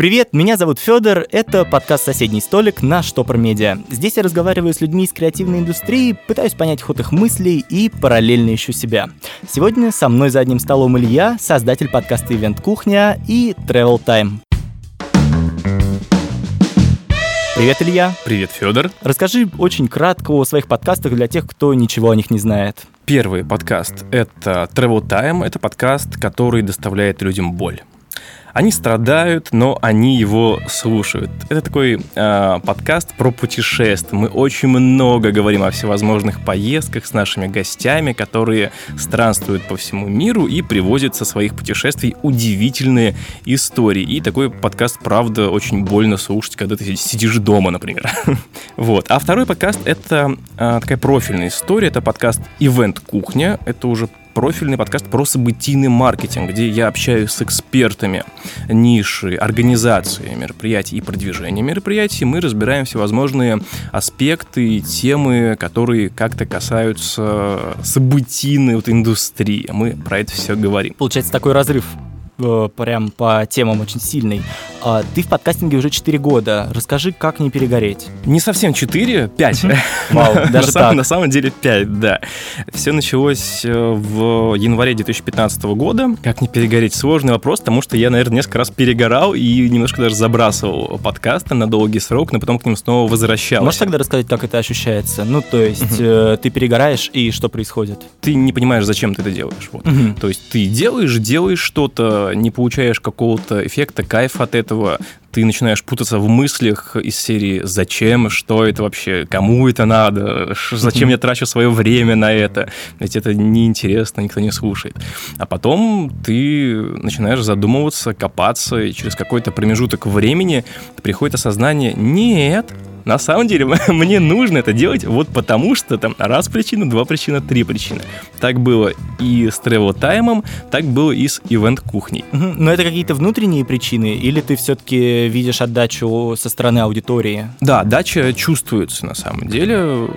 Привет, меня зовут Федор, это подкаст «Соседний столик» на Штопор Медиа. Здесь я разговариваю с людьми из креативной индустрии, пытаюсь понять ход их мыслей и параллельно ищу себя. Сегодня со мной за одним столом Илья, создатель подкаста «Ивент Кухня» и Travel Time. Привет, Илья. Привет, Федор. Расскажи очень кратко о своих подкастах для тех, кто ничего о них не знает. Первый подкаст — это Travel Time. Это подкаст, который доставляет людям боль. Они страдают, но они его слушают. Это такой э, подкаст про путешествия. Мы очень много говорим о всевозможных поездках с нашими гостями, которые странствуют по всему миру и привозят со своих путешествий удивительные истории. И такой подкаст, правда, очень больно слушать, когда ты сидишь дома, например. вот. А второй подкаст — это э, такая профильная история. Это подкаст «Ивент Кухня». Это уже профильный подкаст про событийный маркетинг, где я общаюсь с экспертами ниши, организации мероприятий и продвижения мероприятий. Мы разбираем всевозможные аспекты и темы, которые как-то касаются событийной вот индустрии. Мы про это все говорим. Получается такой разрыв э, прям по темам очень сильный. А, ты в подкастинге уже 4 года. Расскажи, как не перегореть. Не совсем 4, 5. Вау, даже так. На самом деле 5, да. Все началось э, в январе 2015 года. Как не перегореть? Сложный вопрос, потому что я, наверное, несколько раз перегорал и немножко даже забрасывал подкасты на долгий срок, но потом к ним снова возвращался. Можешь тогда рассказать, как это ощущается? Ну, то есть э, ты перегораешь, и что происходит? Ты не понимаешь, зачем ты это делаешь. Вот. То есть ты делаешь, делаешь что-то, не получаешь какого-то эффекта, кайфа от этого, этого ты начинаешь путаться в мыслях из серии «Зачем? Что это вообще? Кому это надо? Зачем я трачу свое время на это? Ведь это неинтересно, никто не слушает». А потом ты начинаешь задумываться, копаться, и через какой-то промежуток времени приходит осознание «Нет, на самом деле мне нужно это делать вот потому, что там раз причина, два причина, три причины. Так было и с travel таймом, так было и с ивент кухней. Но это какие-то внутренние причины, или ты все-таки видишь отдачу со стороны аудитории? Да, отдача чувствуется на самом деле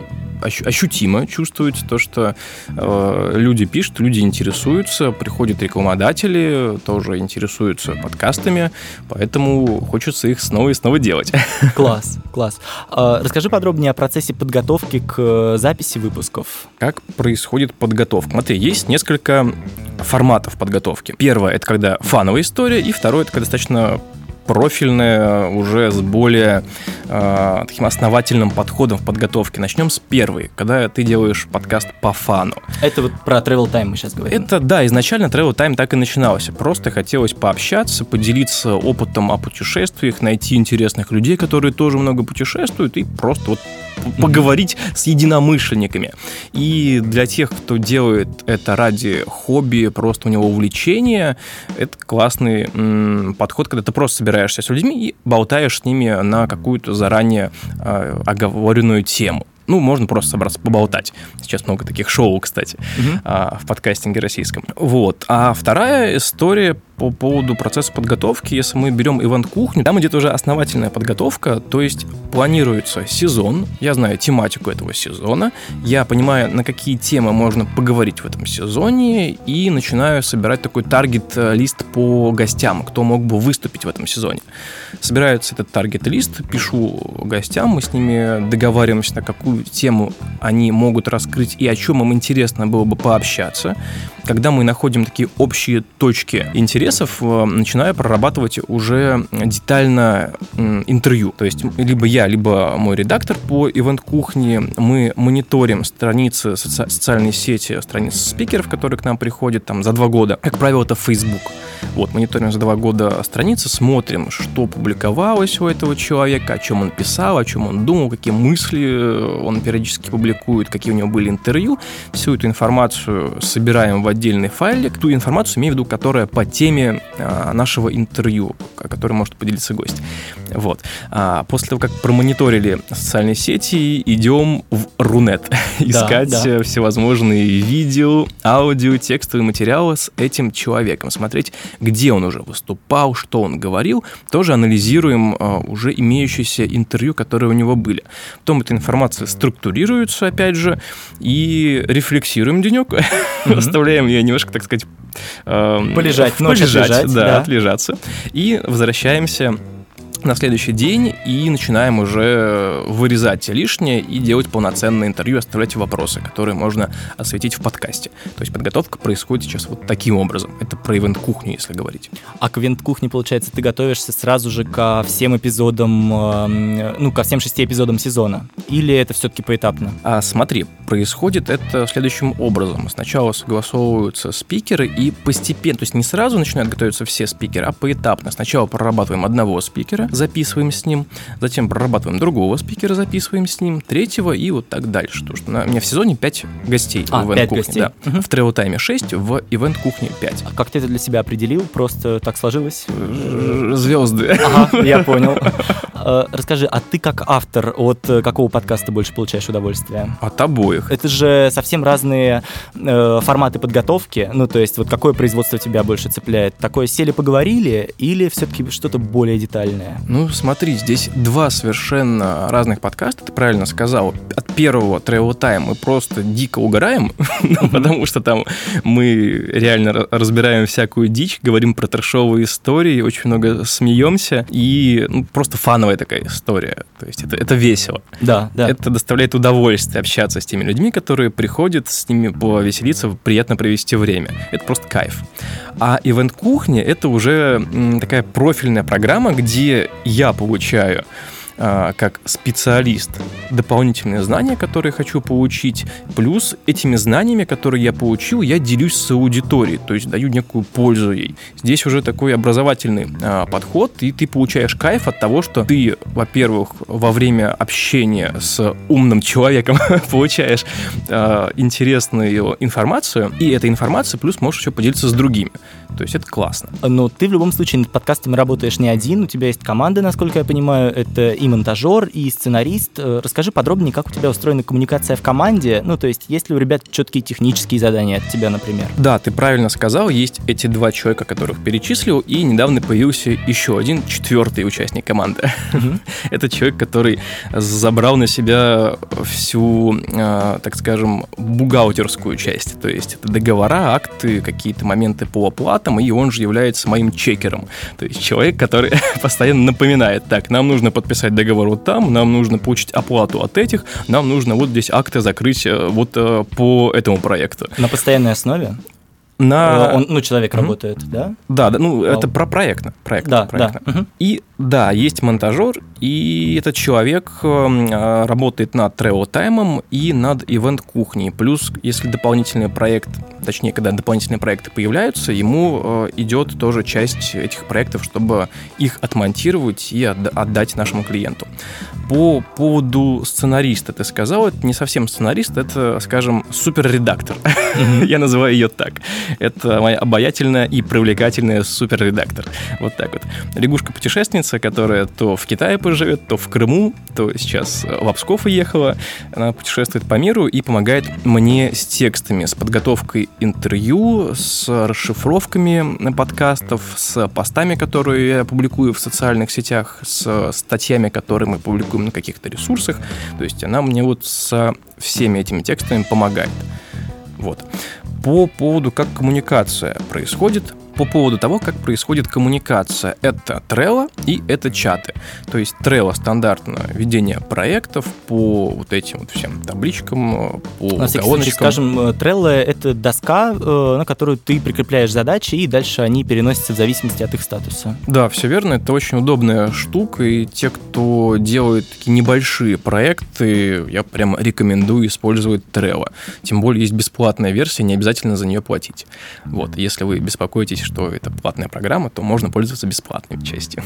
ощутимо чувствуется то, что э, люди пишут, люди интересуются, приходят рекламодатели, тоже интересуются подкастами, поэтому хочется их снова и снова делать. Класс, класс. А, расскажи подробнее о процессе подготовки к э, записи выпусков. Как происходит подготовка? Смотри, есть несколько форматов подготовки. Первое — это когда фановая история, и второе — это когда достаточно профильная, уже с более э, таким основательным подходом в подготовке. Начнем с первой, когда ты делаешь подкаст по фану. Это вот про Travel Time мы сейчас говорим. Это, да, изначально Travel Time так и начинался. Просто хотелось пообщаться, поделиться опытом о путешествиях, найти интересных людей, которые тоже много путешествуют, и просто вот поговорить с единомышленниками. И для тех, кто делает это ради хобби, просто у него увлечения, это классный м, подход, когда ты просто собираешься с людьми и болтаешь с ними на какую-то заранее э, оговоренную тему ну, можно просто собраться поболтать. Сейчас много таких шоу, кстати, угу. а, в подкастинге российском. Вот. А вторая история по поводу процесса подготовки, если мы берем ивент-кухню, там идет уже основательная подготовка, то есть планируется сезон, я знаю тематику этого сезона, я понимаю, на какие темы можно поговорить в этом сезоне, и начинаю собирать такой таргет-лист по гостям, кто мог бы выступить в этом сезоне. Собирается этот таргет-лист, пишу гостям, мы с ними договариваемся, на какую тему они могут раскрыть и о чем им интересно было бы пообщаться. Когда мы находим такие общие точки интересов, э, начинаю прорабатывать уже детально интервью. То есть либо я, либо мой редактор по ивент-кухне, мы мониторим страницы соци- социальной сети, страницы спикеров, которые к нам приходят там за два года. Как правило, это Facebook. Вот, мониторим за два года страницы, смотрим, что публиковалось у этого человека, о чем он писал, о чем он думал, какие мысли э, он периодически публикует, какие у него были интервью. Всю эту информацию собираем в отдельный файлик, ту информацию, имею в виду, которая по теме а, нашего интервью, о которой может поделиться гость. Вот. А после того, как промониторили социальные сети, идем в Рунет искать да, да. всевозможные видео, аудио, текстовые материалы с этим человеком, смотреть, где он уже выступал, что он говорил, тоже анализируем а, уже имеющиеся интервью, которые у него были. Потом эта информация структурируется, опять же, и рефлексируем денек, mm-hmm. оставляем ее немножко, так сказать, э, полежать, полежать, да, отлежаться, и возвращаемся на следующий день и начинаем уже вырезать лишнее и делать полноценное интервью, оставлять вопросы, которые можно осветить в подкасте. То есть подготовка происходит сейчас вот таким образом. Это про ивент-кухню, если говорить. А к ивент-кухне, получается, ты готовишься сразу же ко всем эпизодам, э, ну, ко всем шести эпизодам сезона? Или это все-таки поэтапно? А смотри, происходит это следующим образом. Сначала согласовываются спикеры и постепенно, то есть не сразу начинают готовиться все спикеры, а поэтапно. Сначала прорабатываем одного спикера, записываем с ним, затем прорабатываем другого спикера, записываем с ним, третьего и вот так дальше. Потому что на, у меня в сезоне 5 гостей а, в ивент-кухне. Да. Угу. В трейл тайме 6, в ивент-кухне 5. А как ты это для себя определил? Просто так сложилось? Звезды. Ага, я понял. Э, расскажи, а ты как автор от какого подкаста больше получаешь удовольствие? От обоих. Это же совсем разные э, форматы подготовки. Ну, то есть, вот какое производство тебя больше цепляет? Такое сели поговорили или все-таки что-то более детальное? Ну, смотри, здесь два совершенно разных подкаста, ты правильно сказал. От первого Travel Time мы просто дико угораем, потому что там мы реально разбираем всякую дичь, говорим про трешовые истории, очень много смеемся, и ну, просто фановая такая история. То есть это, это весело. Да, да. Это доставляет удовольствие общаться с теми людьми, которые приходят с ними повеселиться, приятно провести время. Это просто кайф. А ивент-кухня — это уже такая профильная программа, где я получаю а, как специалист дополнительные знания, которые хочу получить, плюс этими знаниями, которые я получил, я делюсь с аудиторией, то есть даю некую пользу ей. Здесь уже такой образовательный а, подход, и ты получаешь кайф от того, что ты, во-первых, во время общения с умным человеком получаешь а, интересную информацию, и эта информация плюс можешь еще поделиться с другими. То есть это классно. Но ты в любом случае над подкастами работаешь не один, у тебя есть команда, насколько я понимаю, это и монтажер, и сценарист. Э, расскажи подробнее, как у тебя устроена коммуникация в команде. Ну, то есть, есть ли у ребят четкие технические задания от тебя, например? Да, ты правильно сказал, есть эти два человека, которых перечислил, и недавно появился еще один четвертый участник команды. Это человек, который забрал на себя всю, э, так скажем, бухгалтерскую часть. То есть это договора, акты, какие-то моменты по оплатам, и он же является моим чекером. То есть человек, который постоянно напоминает, так, нам нужно подписать договор вот там, нам нужно получить оплату от этих, нам нужно вот здесь акты закрыть э, вот э, по этому проекту. На постоянной основе? На... Э, он, ну, человек mm-hmm. работает, да? Да, да, ну, Вау. это про проектно. проектно да, проектно. да. И да, есть монтажер, и этот человек э, работает над travel таймом и над ивент кухней. Плюс, если дополнительный проект, точнее, когда дополнительные проекты появляются, ему э, идет тоже часть этих проектов, чтобы их отмонтировать и отдать нашему клиенту. По поводу сценариста, ты сказал, это не совсем сценарист, это, скажем, суперредактор. Я называю ее так. Это моя обаятельная и привлекательная суперредактор. Вот так вот. Лягушка-путешественница, которая то в Китае поживет, то в Крыму, то сейчас в Обсков уехала. Она путешествует по миру и помогает мне с текстами, с подготовкой интервью, с расшифровками подкастов, с постами, которые я публикую в социальных сетях, с статьями, которые мы публикуем на каких-то ресурсах. То есть она мне вот со всеми этими текстами помогает. Вот. По поводу, как коммуникация происходит, по поводу того, как происходит коммуникация. Это Trello и это чаты. То есть Trello стандартное ведение проектов по вот этим вот всем табличкам, по на колоночкам. Скажем, э, Trello — это доска, э, на которую ты прикрепляешь задачи, и дальше они переносятся в зависимости от их статуса. Да, все верно. Это очень удобная штука, и те, кто делает такие небольшие проекты, я прям рекомендую использовать Trello. Тем более есть бесплатная версия, не обязательно за нее платить. Вот, если вы беспокоитесь что это платная программа, то можно пользоваться бесплатной частью.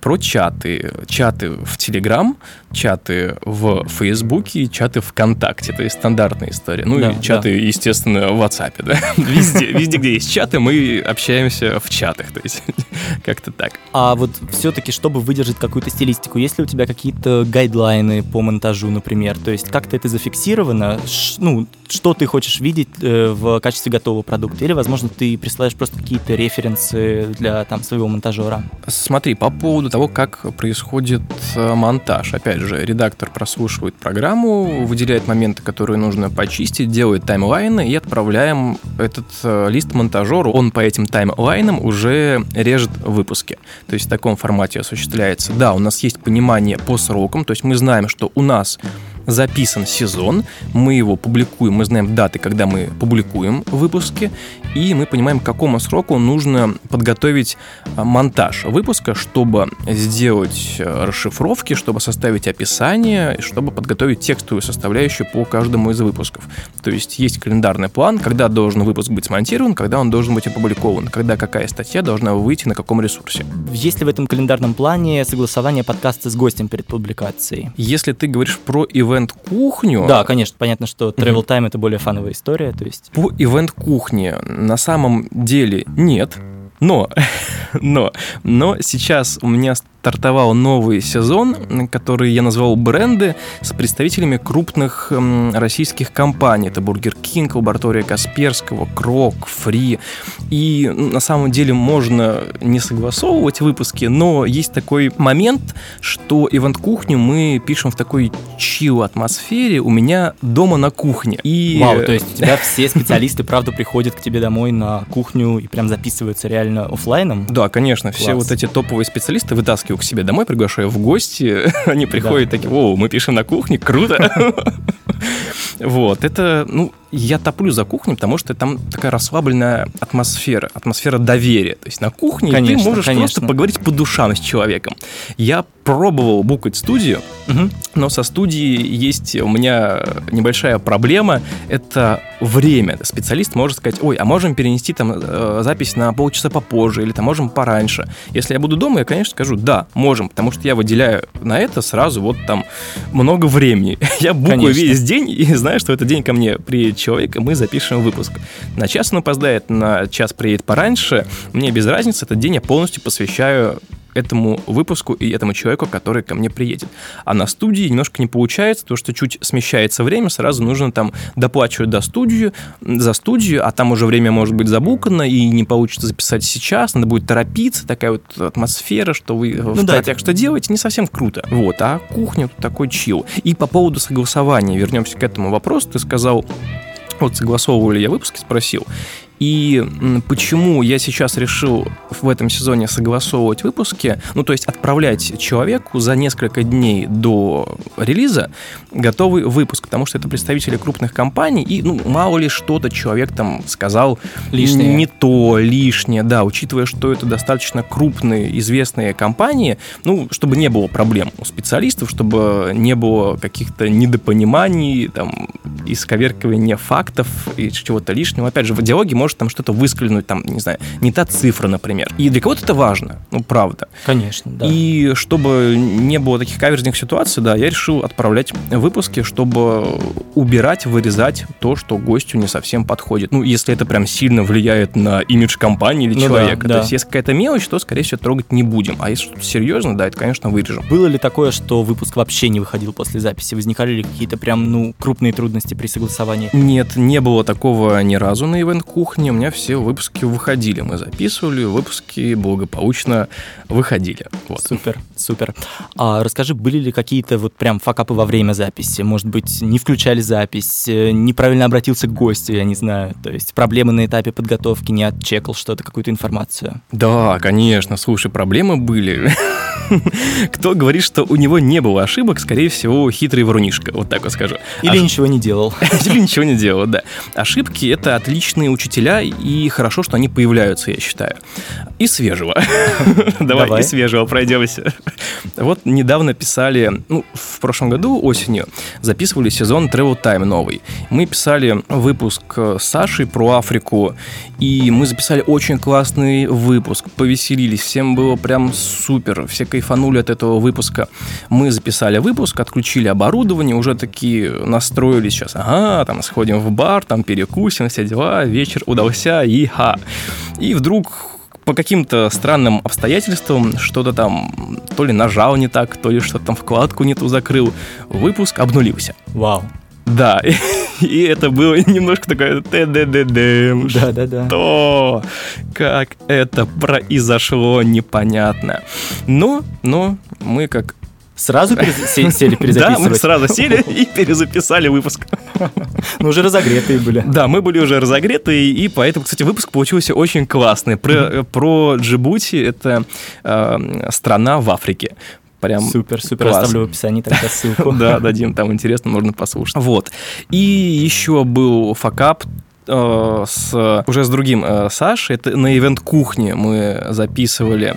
Про чаты. Чаты в Telegram, чаты в Фейсбуке, чаты ВКонтакте. То есть стандартная история. Ну да, и чаты, да. естественно, в WhatsApp. Да? Везде, везде, где есть чаты, мы общаемся в чатах. То есть как-то так. А вот все-таки, чтобы выдержать какую-то стилистику, есть ли у тебя какие-то гайдлайны по монтажу, например? То есть как-то это зафиксировано? Ну, что ты хочешь видеть э, в качестве готового продукта? Или, возможно, ты присылаешь просто какие-то референсы для там своего монтажера? Смотри, по поводу того, как происходит э, монтаж. Опять же, редактор прослушивает программу, выделяет моменты, которые нужно почистить, делает таймлайны и отправляем этот э, лист монтажеру. Он по этим таймлайнам уже режет выпуски. То есть в таком формате осуществляется. Да, у нас есть понимание по срокам, то есть мы знаем, что у нас записан сезон, мы его публикуем, мы знаем даты, когда мы публикуем выпуски, и мы понимаем, к какому сроку нужно подготовить а, монтаж выпуска, чтобы сделать э, расшифровки, чтобы составить описание, чтобы подготовить текстовую составляющую по каждому из выпусков. То есть есть календарный план, когда должен выпуск быть смонтирован, когда он должен быть опубликован, когда какая статья должна выйти на каком ресурсе. Есть ли в этом календарном плане согласование подкаста с гостем перед публикацией? Если ты говоришь про ивент-кухню... Да, конечно, понятно, что Travel Time — это более фановая история, то есть... По event-кухне на самом деле нет, но, но, но сейчас у меня стартовал новый сезон, который я назвал «Бренды» с представителями крупных российских компаний. Это Бургер Кинг, Лаборатория Касперского, Крок, Фри. И на самом деле можно не согласовывать выпуски, но есть такой момент, что event-кухню мы пишем в такой чил атмосфере у меня дома на кухне. И... Вау, то есть у тебя все специалисты, правда, приходят к тебе домой на кухню и прям записываются реально офлайном? Да, конечно. Класс. Все вот эти топовые специалисты вытаскивают его к себе домой, приглашаю в гости, они приходят да. такие, о, мы пишем на кухне, круто. Вот, это, ну, я топлю за кухней, потому что там такая расслабленная атмосфера, атмосфера доверия. То есть на кухне конечно, ты можешь конечно. просто поговорить по душам с человеком. Я пробовал букать студию, угу. но со студией есть у меня небольшая проблема. Это время. Специалист может сказать, ой, а можем перенести там э, запись на полчаса попозже или там можем пораньше. Если я буду дома, я, конечно, скажу, да, можем, потому что я выделяю на это сразу вот там много времени. Я букаю конечно. весь день и знаю, что этот день ко мне приедет человек, и мы запишем выпуск. На час он опоздает, на час приедет пораньше. Мне без разницы, этот день я полностью посвящаю этому выпуску и этому человеку, который ко мне приедет. А на студии немножко не получается, потому что чуть смещается время, сразу нужно там доплачивать до студию, за студию, а там уже время может быть забукано, и не получится записать сейчас, надо будет торопиться, такая вот атмосфера, что вы ну, в да, что делаете, не совсем круто. Вот, а кухня тут такой чил. И по поводу согласования, вернемся к этому вопросу, ты сказал, вот согласовывали я выпуски, спросил. И почему я сейчас решил в этом сезоне согласовывать выпуски, ну то есть отправлять человеку за несколько дней до релиза готовый выпуск, потому что это представители крупных компаний, и ну мало ли что-то человек там сказал лишнее. не то, лишнее, да, учитывая, что это достаточно крупные, известные компании, ну, чтобы не было проблем у специалистов, чтобы не было каких-то недопониманий, там, исковеркивания фактов и чего-то лишнего. Опять же, в диалоге может может там что-то выскользнуть, там, не знаю, не та цифра, например. И для кого-то это важно, ну, правда. Конечно, да. И чтобы не было таких каверзных ситуаций, да, я решил отправлять выпуски, чтобы убирать, вырезать то, что гостю не совсем подходит. Ну, если это прям сильно влияет на имидж компании или ну человека. Да, да. То есть, если какая-то мелочь, то, скорее всего, трогать не будем. А если что-то серьезно, да, это, конечно, вырежем. Было ли такое, что выпуск вообще не выходил после записи? Возникали ли какие-то прям, ну, крупные трудности при согласовании? Нет, не было такого ни разу на ивент-кухне кухни у меня все выпуски выходили. Мы записывали, выпуски благополучно выходили. Вот. Супер, супер. А расскажи, были ли какие-то вот прям факапы во время записи? Может быть, не включали запись, э, неправильно обратился к гостю, я не знаю. То есть проблемы на этапе подготовки, не отчекал что-то, какую-то информацию? Да, конечно. Слушай, проблемы были. Кто говорит, что у него не было ошибок, скорее всего, хитрый врунишка, вот так вот скажу. Или ничего не делал. Или ничего не делал, да. Ошибки — это отличные учителя, и хорошо, что они появляются, я считаю. И свежего. Давай, и свежего пройдемся. Вот недавно писали, ну, в прошлом году осенью записывали сезон Travel Time новый. Мы писали выпуск с Сашей про Африку, и мы записали очень классный выпуск, повеселились, всем было прям супер, все кайфанули от этого выпуска. Мы записали выпуск, отключили оборудование, уже такие настроились сейчас, ага, там сходим в бар, там перекусим, все дела, вечер удался, и ха. И вдруг по каким-то странным обстоятельствам что-то там то ли нажал не так, то ли что-то там вкладку не ту закрыл, выпуск обнулился. Вау. Да, и это было немножко такое ТДДД. Да-да-да. Что? Как это произошло, непонятно. Но, но мы как Сразу перез- сели Да, перезаписывать? мы сразу сели и перезаписали выпуск. Ну, уже разогретые были. Да, мы были уже разогреты, и поэтому, кстати, выпуск получился очень классный. Про, про Джибути, это э, страна в Африке. Прям Супер, супер. класс. Оставлю в описании тогда ссылку. Да, дадим, там интересно, можно послушать. Вот. И еще был факап э, с, уже с другим э, Сашей. Это на ивент кухне мы записывали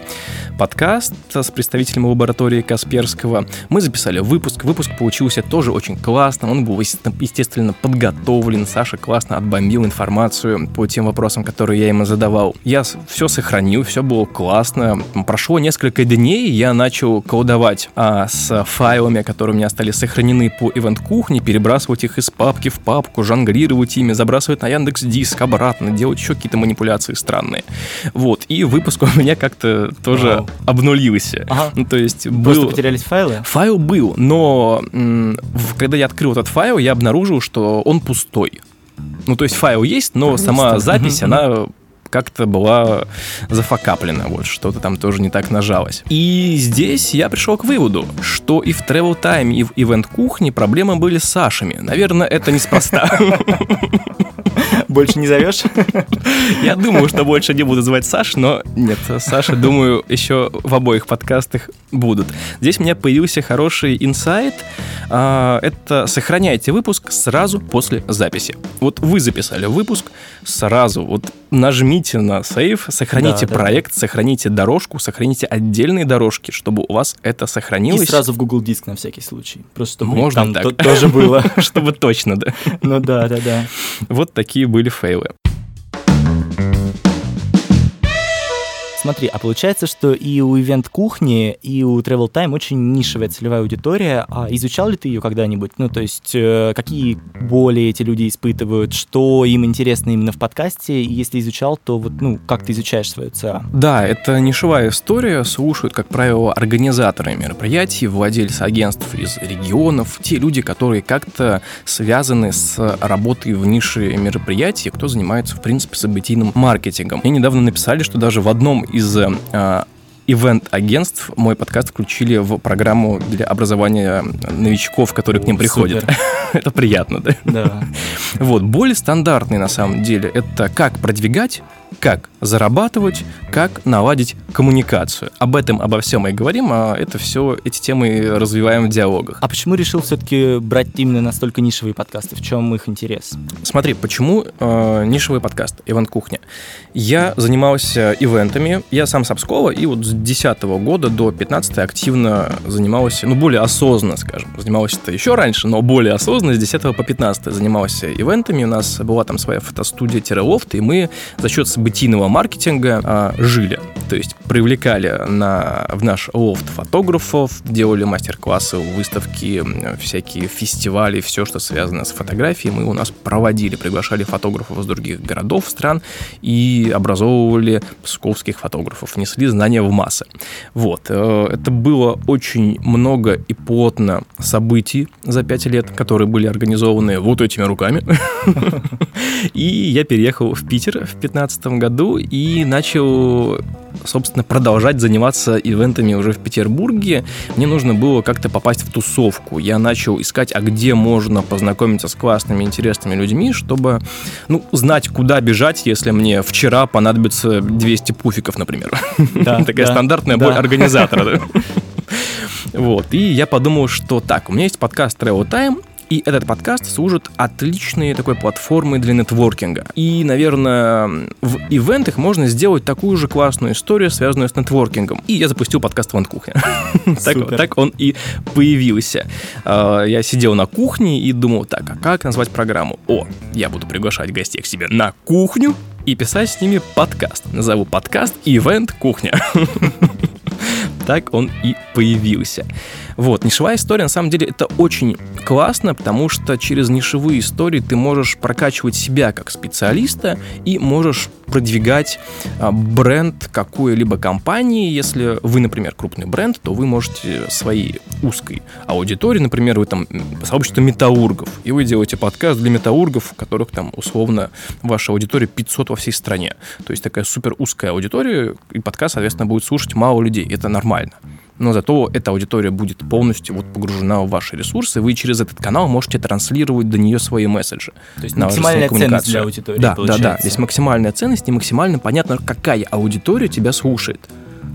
подкаст с представителем лаборатории Касперского. Мы записали выпуск. Выпуск получился тоже очень классным. Он был, естественно, подготовлен. Саша классно отбомбил информацию по тем вопросам, которые я ему задавал. Я все сохранил, все было классно. Прошло несколько дней, я начал колдовать а, с файлами, которые у меня остались сохранены по ивент кухне, перебрасывать их из папки в папку, жонглировать ими, забрасывать на Яндекс Диск обратно, делать еще какие-то манипуляции странные. Вот. И выпуск у меня как-то тоже Вау. обнулился. Ага. Ну, то есть Просто был... потерялись файлы? Файл был, но когда я открыл этот файл, я обнаружил, что он пустой. Ну, то есть файл есть, но сама Просто. запись, она как-то была зафакаплена, вот что-то там тоже не так нажалось. И здесь я пришел к выводу, что и в Travel Time, и в Event Кухне проблемы были с Сашами. Наверное, это неспроста. Больше не зовешь? Я думаю, что больше не буду звать Саш, но нет, Саша, думаю, еще в обоих подкастах будут. Здесь у меня появился хороший инсайт. А, Это сохраняйте выпуск сразу после записи. Вот вы записали выпуск сразу, вот нажмите на сейв, сохраните Да, да, проект, сохраните дорожку, сохраните отдельные дорожки, чтобы у вас это И сохранилось. сразу в Google Диск на всякий случай. Просто чтобы Можно там так. то- тоже было. Чтобы точно, да. Ну да, да, да. Вот такие были фейлы. Смотри, а получается, что и у ивент кухни, и у Travel Time очень нишевая целевая аудитория. А изучал ли ты ее когда-нибудь? Ну, то есть, э, какие боли эти люди испытывают, что им интересно именно в подкасте? И если изучал, то вот, ну, как ты изучаешь свою ЦА? Да, это нишевая история. Слушают, как правило, организаторы мероприятий, владельцы агентств из регионов, те люди, которые как-то связаны с работой в нише мероприятий, кто занимается, в принципе, событийным маркетингом. Мне недавно написали, что даже в одном из э, ивент-агентств мой подкаст включили в программу для образования новичков, которые к ним О, приходят. Это приятно, да? Да. Вот, боли стандартные на самом деле. Это как продвигать, как зарабатывать, как наладить коммуникацию. Об этом, обо всем мы и говорим, а это все, эти темы развиваем в диалогах. А почему решил все-таки брать именно настолько нишевые подкасты? В чем их интерес? Смотри, почему э, нишевый подкаст «Ивент Кухня»? Я занимался ивентами, я сам с Обскова, и вот с 2010 года до 15 активно занимался, ну, более осознанно, скажем. Занимался это еще раньше, но более осознанно, с 10 по 15 занимался ивентами. У нас была там своя фотостудия-лофт, и мы за счет событийного маркетинга а, жили. То есть привлекали на, в наш лофт фотографов, делали мастер-классы, выставки, всякие фестивали, все, что связано с фотографией, мы у нас проводили, приглашали фотографов из других городов, стран и образовывали псковских фотографов, несли знания в массы. Вот, э, это было очень много и плотно событий за пять лет, которые были организованы вот этими руками. И я переехал в Питер в 2015 году и начал, собственно, продолжать заниматься ивентами уже в Петербурге. Мне нужно было как-то попасть в тусовку. Я начал искать, а где можно познакомиться с классными, интересными людьми, чтобы, ну, знать, куда бежать, если мне вчера понадобится 200 пуфиков, например. Да, Такая да, стандартная да. боль организатора. Вот, и я подумал, что так, у меня есть подкаст Travel Time, и этот подкаст служит отличной такой платформой для нетворкинга. И, наверное, в ивентах можно сделать такую же классную историю, связанную с нетворкингом. И я запустил подкаст «Ван Кухня». Так, так он и появился. А, Я сидел на кухне и думал, так, а как назвать программу? О, я буду приглашать гостей к себе на кухню и писать с ними подкаст. Назову подкаст «Ивент Кухня». так он и появился. Вот, нишевая история, на самом деле, это очень классно, потому что через нишевые истории ты можешь прокачивать себя как специалиста и можешь продвигать а, бренд какой-либо компании. Если вы, например, крупный бренд, то вы можете своей узкой аудитории, например, вы там сообщество метаургов, и вы делаете подкаст для метаургов, у которых там условно ваша аудитория 500 во всей стране. То есть такая супер узкая аудитория, и подкаст, соответственно, будет слушать мало людей. Это нормально но зато эта аудитория будет полностью вот погружена в ваши ресурсы, вы через этот канал можете транслировать до нее свои месседжи. То есть максимальная ценность для аудитории, Да, получается. да, да. Здесь максимальная ценность и максимально понятно, какая аудитория тебя слушает.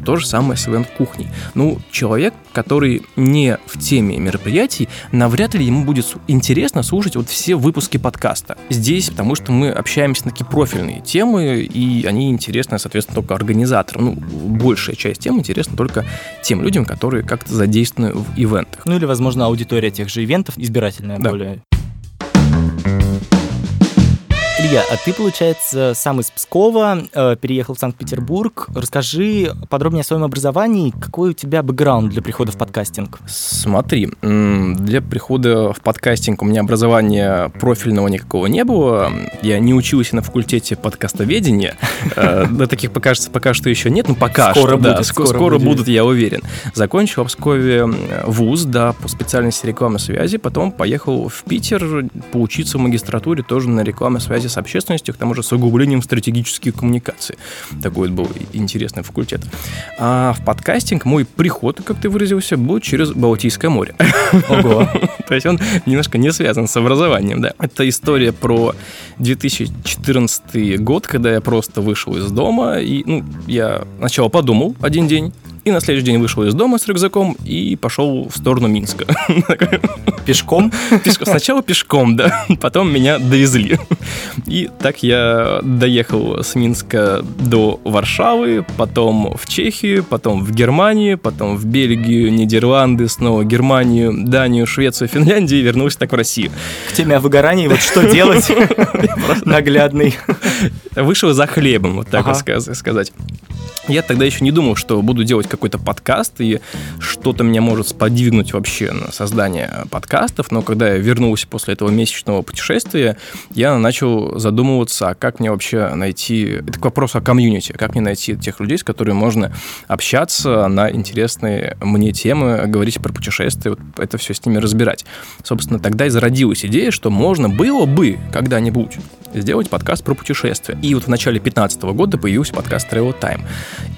То же самое с ивент-кухней. Ну, человек, который не в теме мероприятий, навряд ли ему будет интересно слушать вот все выпуски подкаста. Здесь, потому что мы общаемся на такие профильные темы, и они интересны, соответственно, только организаторам. Ну, большая часть тем интересна только тем людям, которые как-то задействованы в ивентах. Ну или, возможно, аудитория тех же ивентов избирательная да. более. Илья, а ты, получается, сам из Пскова, э, переехал в Санкт-Петербург. Расскажи подробнее о своем образовании. Какой у тебя бэкграунд для прихода в подкастинг? Смотри, для прихода в подкастинг у меня образования профильного никакого не было. Я не учился на факультете подкастоведения. Э, да, таких пока, пока что еще нет, но пока скоро что, скоро, будут, я уверен. Закончил в Пскове вуз, да, по специальности рекламной связи, потом поехал в Питер поучиться в магистратуре тоже на рекламной связи с общественностью, к тому же с углублением стратегических коммуникаций. Такой вот был интересный факультет. А в подкастинг мой приход, как ты выразился, был через Балтийское море. Ого. То есть он немножко не связан с образованием, да. Это история про 2014 год, когда я просто вышел из дома, и, ну, я сначала подумал один день, и на следующий день вышел из дома с рюкзаком и пошел в сторону Минска. Пешком? Пешком. Сначала пешком, да. Потом меня довезли. И так я доехал с Минска до Варшавы, потом в Чехию, потом в Германию, потом в Бельгию, Нидерланды, снова Германию, Данию, Швецию, Финляндию и вернулся так в Россию. К теме о выгорании, вот что делать? Наглядный. Вышел за хлебом, вот так вот сказать. Я тогда еще не думал, что буду делать какой-то подкаст, и что-то меня может сподвигнуть вообще на создание подкастов, но когда я вернулся после этого месячного путешествия, я начал задумываться, а как мне вообще найти... Это к вопросу о комьюнити, как мне найти тех людей, с которыми можно общаться на интересные мне темы, говорить про путешествия, вот это все с ними разбирать. Собственно, тогда и зародилась идея, что можно было бы когда-нибудь сделать подкаст про путешествия. И вот в начале 2015 года появился подкаст Travel Time.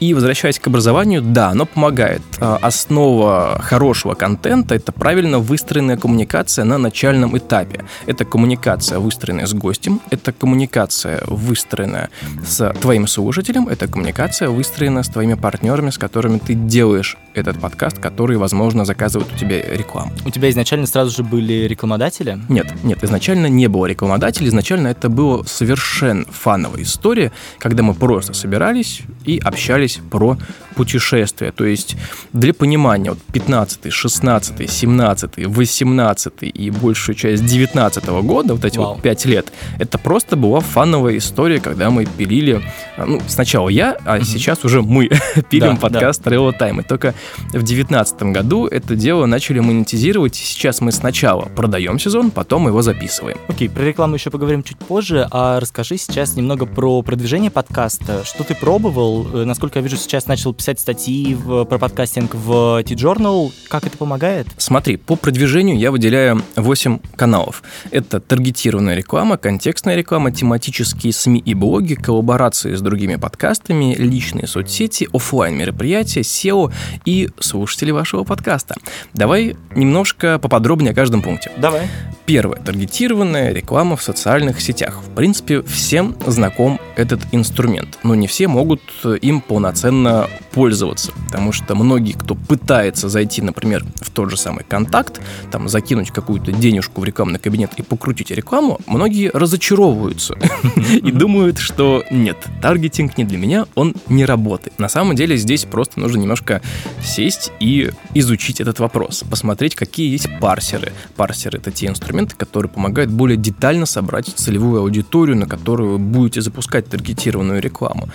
И возвращаясь к образованию, да, оно помогает. А, основа хорошего контента — это правильно выстроенная коммуникация на начальном этапе. Это коммуникация, выстроенная с гостем, это коммуникация, выстроенная с твоим слушателем, это коммуникация, выстроенная с твоими партнерами, с которыми ты делаешь этот подкаст, которые, возможно, заказывают у тебя рекламу. У тебя изначально сразу же были рекламодатели? Нет, нет, изначально не было рекламодателей, изначально это было совершенно фановая история, когда мы просто собирались и общались про путешествия. То есть для понимания, вот 15, 16, 17, 18 и большую часть 19 года, вот эти Вау. вот 5 лет, это просто была фановая история, когда мы пилили, ну, сначала я, а угу. сейчас уже мы пилим да, подкаст да. Travel Time. И только в 2019 году это дело начали монетизировать. Сейчас мы сначала продаем сезон, потом его записываем. Окей, про рекламу еще поговорим чуть позже, а расскажи сейчас немного про продвижение подкаста. Что ты пробовал? Э, насколько я вижу, сейчас начал писать статьи в, про подкастинг в T-Journal. Как это помогает? Смотри, по продвижению я выделяю 8 каналов. Это таргетированная реклама, контекстная реклама, тематические СМИ и блоги, коллаборации с другими подкастами, личные соцсети, офлайн мероприятия, SEO и слушатели вашего подкаста. Давай немножко поподробнее о каждом пункте. Давай. Первое. Таргетированная реклама в социальных сетях. В принципе, всем знаком этот инструмент, но не все могут им полноценно пользоваться, потому что многие, кто пытается зайти, например, в тот же самый контакт, там закинуть какую-то денежку в рекламный кабинет и покрутить рекламу, многие разочаровываются и думают, что нет, таргетинг не для меня, он не работает. На самом деле здесь просто нужно немножко сесть и изучить этот вопрос, посмотреть, какие есть парсеры. Парсеры — это те инструменты, инструменты, которые помогают более детально собрать целевую аудиторию, на которую вы будете запускать таргетированную рекламу.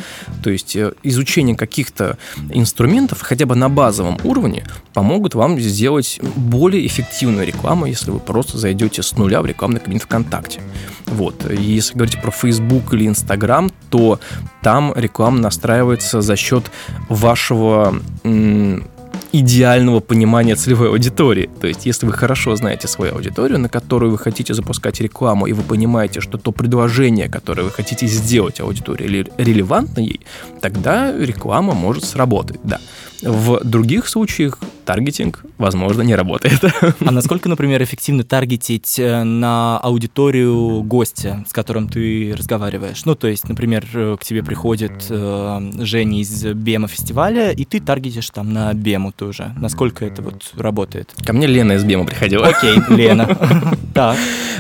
То есть э, изучение каких-то инструментов хотя бы на базовом уровне помогут вам сделать более эффективную рекламу, если вы просто зайдете с нуля в рекламный кабинет ВКонтакте. Вот. Если говорить про Facebook или Instagram, то там реклама настраивается за счет вашего идеального понимания целевой аудитории. То есть, если вы хорошо знаете свою аудиторию, на которую вы хотите запускать рекламу, и вы понимаете, что то предложение, которое вы хотите сделать аудитории, релевантно ей, тогда реклама может сработать, да. В других случаях таргетинг, возможно, не работает. А насколько, например, эффективно таргетить э, на аудиторию гостя, с которым ты разговариваешь? Ну, то есть, например, э, к тебе приходит э, Женя из Бема фестиваля, и ты таргетишь там на Бему тоже. Насколько это вот работает? Ко мне Лена из Бема приходила. Окей, Лена. Так.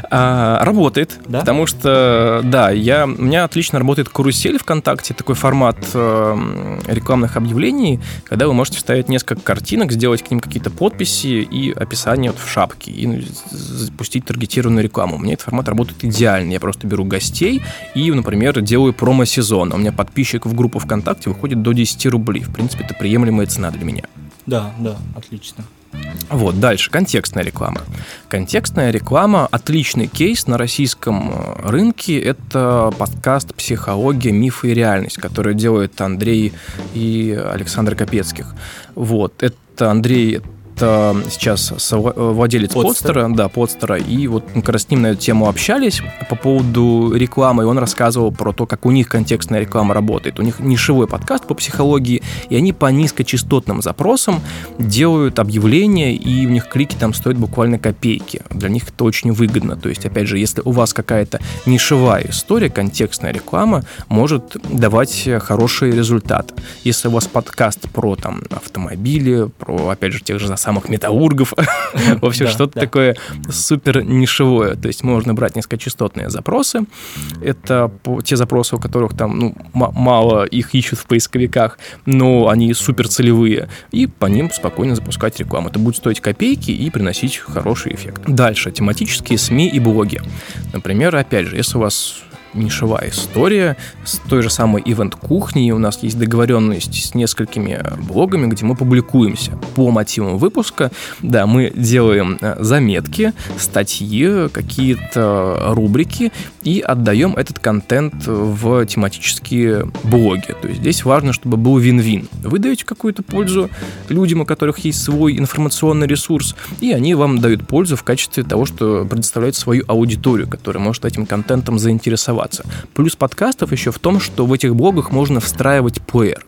А, работает, да? потому что, да, я, у меня отлично работает карусель ВКонтакте, такой формат э, рекламных объявлений, когда вы можете вставить несколько картинок, сделать к ним какие-то подписи и описание вот в шапке, и запустить таргетированную рекламу. У меня этот формат работает идеально. Я просто беру гостей и, например, делаю промо-сезон. У меня подписчик в группу ВКонтакте выходит до 10 рублей. В принципе, это приемлемая цена для меня. Да, да, отлично. Вот, дальше, контекстная реклама. Контекстная реклама – отличный кейс на российском э, рынке. Это подкаст «Психология, мифы и реальность», который делают Андрей и Александр Капецких. Вот, это Андрей это сейчас владелец Подстер. Подстера, да, Подстера, и вот мы как раз с ним на эту тему общались по поводу рекламы, и он рассказывал про то, как у них контекстная реклама работает. У них нишевой подкаст по психологии, и они по низкочастотным запросам делают объявления, и у них клики там стоят буквально копейки. Для них это очень выгодно. То есть, опять же, если у вас какая-то нишевая история, контекстная реклама может давать хороший результат. Если у вас подкаст про там автомобили, про, опять же, тех же самых метаургов. В общем, что-то такое супер нишевое. То есть можно брать низкочастотные запросы. Это те запросы, у которых там ну, мало их ищут в поисковиках, но они супер целевые. И по ним спокойно запускать рекламу. Это будет стоить копейки и приносить хороший эффект. Дальше. Тематические СМИ и блоги. Например, опять же, если у вас нишевая история с той же самой ивент-кухней. У нас есть договоренность с несколькими блогами, где мы публикуемся по мотивам выпуска. Да, мы делаем э, заметки, статьи, какие-то рубрики и отдаем этот контент в тематические блоги. То есть здесь важно, чтобы был вин-вин. Вы даете какую-то пользу людям, у которых есть свой информационный ресурс, и они вам дают пользу в качестве того, что предоставляют свою аудиторию, которая может этим контентом заинтересоваться развиваться. Плюс подкастов еще в том, что в этих блогах можно встраивать плеер.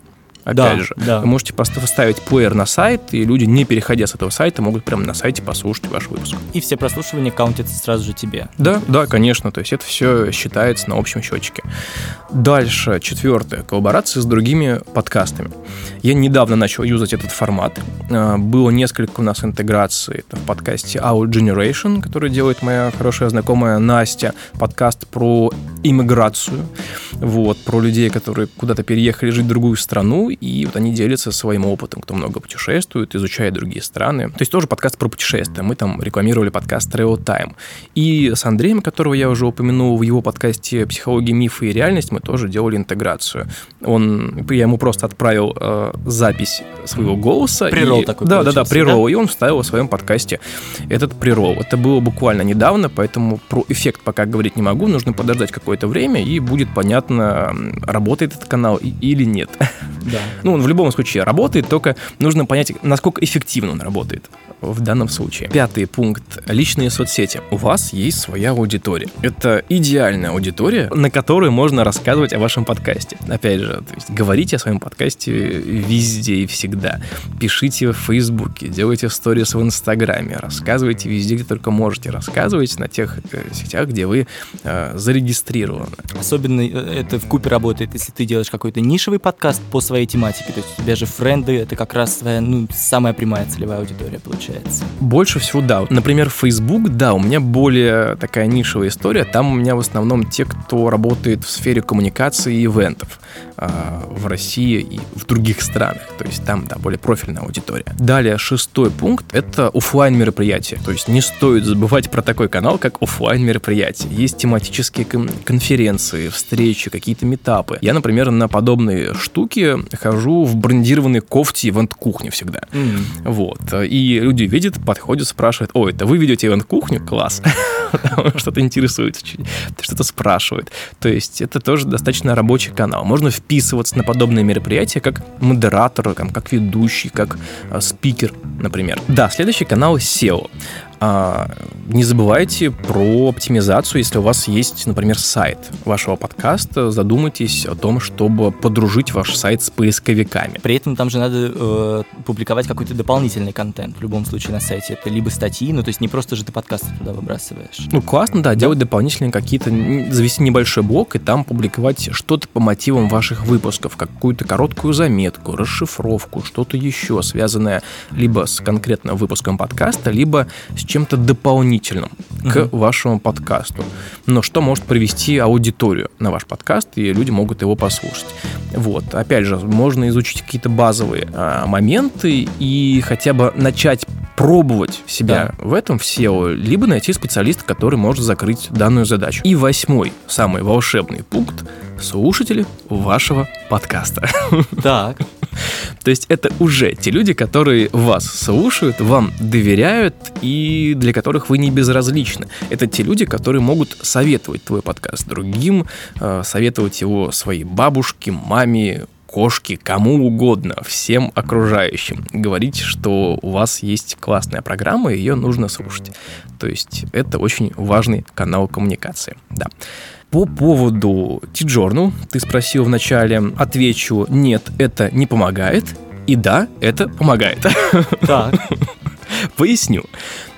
Опять да, же, да. вы можете поставить плеер на сайт, и люди, не переходя с этого сайта, могут прямо на сайте послушать ваш выпуск. И все прослушивания каунтятся сразу же тебе. Да, да, конечно. То есть это все считается на общем счетчике. Дальше, четвертое. Коллаборации с другими подкастами. Я недавно начал юзать этот формат. А, было несколько у нас интеграций. Это в подкасте Our Generation, который делает моя хорошая знакомая Настя. Подкаст про иммиграцию. Вот, про людей, которые куда-то переехали жить в другую страну и вот они делятся своим опытом, кто много путешествует, изучает другие страны. То есть тоже подкаст про путешествия. Мы там рекламировали подкаст Travel Time. И с Андреем, которого я уже упомянул в его подкасте «Психология, мифы и реальность», мы тоже делали интеграцию. Он, я ему просто отправил э, запись своего голоса. Прирол и, такой Да, да, да, прирол. Да? И он вставил в своем подкасте этот прирол. Это было буквально недавно, поэтому про эффект пока говорить не могу. Нужно подождать какое-то время, и будет понятно, работает этот канал или нет. Да. Ну, он в любом случае работает, только нужно понять, насколько эффективно он работает в данном случае. Пятый пункт. Личные соцсети. У вас есть своя аудитория. Это идеальная аудитория, на которую можно рассказывать о вашем подкасте. Опять же, то есть говорите о своем подкасте везде и всегда. Пишите в Фейсбуке, делайте сторис в Инстаграме, рассказывайте везде, где только можете. Рассказывайте на тех э, сетях, где вы э, зарегистрированы. Особенно э, это в купе работает, если ты делаешь какой-то нишевый подкаст по своей тематике. То есть у тебя же френды, это как раз твоя, ну, самая прямая целевая аудитория получается? Больше всего, да. Например, Facebook, да, у меня более такая нишевая история. Там у меня в основном те, кто работает в сфере коммуникации и ивентов э, в России и в других странах. То есть там, да, более профильная аудитория. Далее, шестой пункт — это офлайн мероприятия. То есть не стоит забывать про такой канал, как офлайн мероприятия. Есть тематические кон- конференции, встречи, какие-то метапы. Я, например, на подобные штуки хожу в брендированной кофте ивент-кухни всегда. М. Вот. И люди видят, подходят, спрашивают, ой, это вы ведете ивент-кухню? Класс. Что-то интересуется, что-то спрашивают. То есть это тоже достаточно рабочий канал. Можно вписываться на подобные мероприятия как модератор, как ведущий, как а, спикер, например. Да, следующий канал SEO. А, не забывайте про оптимизацию, если у вас есть, например, сайт вашего подкаста, задумайтесь о том, чтобы подружить ваш сайт с поисковиками. При этом там же надо э, публиковать какой-то дополнительный контент в любом случае на сайте. Это либо статьи, ну то есть не просто же ты подкасты туда выбрасываешь. Ну, классно, да, делать дополнительные какие-то, завести небольшой блок и там публиковать что-то по мотивам ваших выпусков, какую-то короткую заметку, расшифровку, что-то еще связанное либо с конкретным выпуском подкаста, либо с чем-то дополнительным к Мгм. вашему подкасту. Но что может привести аудиторию на ваш подкаст, и люди могут его послушать. Вот, опять же, можно изучить какие-то базовые а, моменты и хотя бы начать пробовать себя в этом в SEO, либо найти специалиста, который может закрыть данную задачу. И восьмой, самый волшебный пункт — слушатели вашего подкаста. Так. То есть это уже те люди, которые вас слушают, вам доверяют и для которых вы не безразличны. Это те люди, которые могут советовать твой подкаст другим, э, советовать его своей бабушке, маме, кошке, кому угодно, всем окружающим. Говорить, что у вас есть классная программа, и ее нужно слушать. То есть это очень важный канал коммуникации. Да. По поводу T-Journal, ты спросил вначале, отвечу, нет, это не помогает, и да, это помогает. Так. Поясню.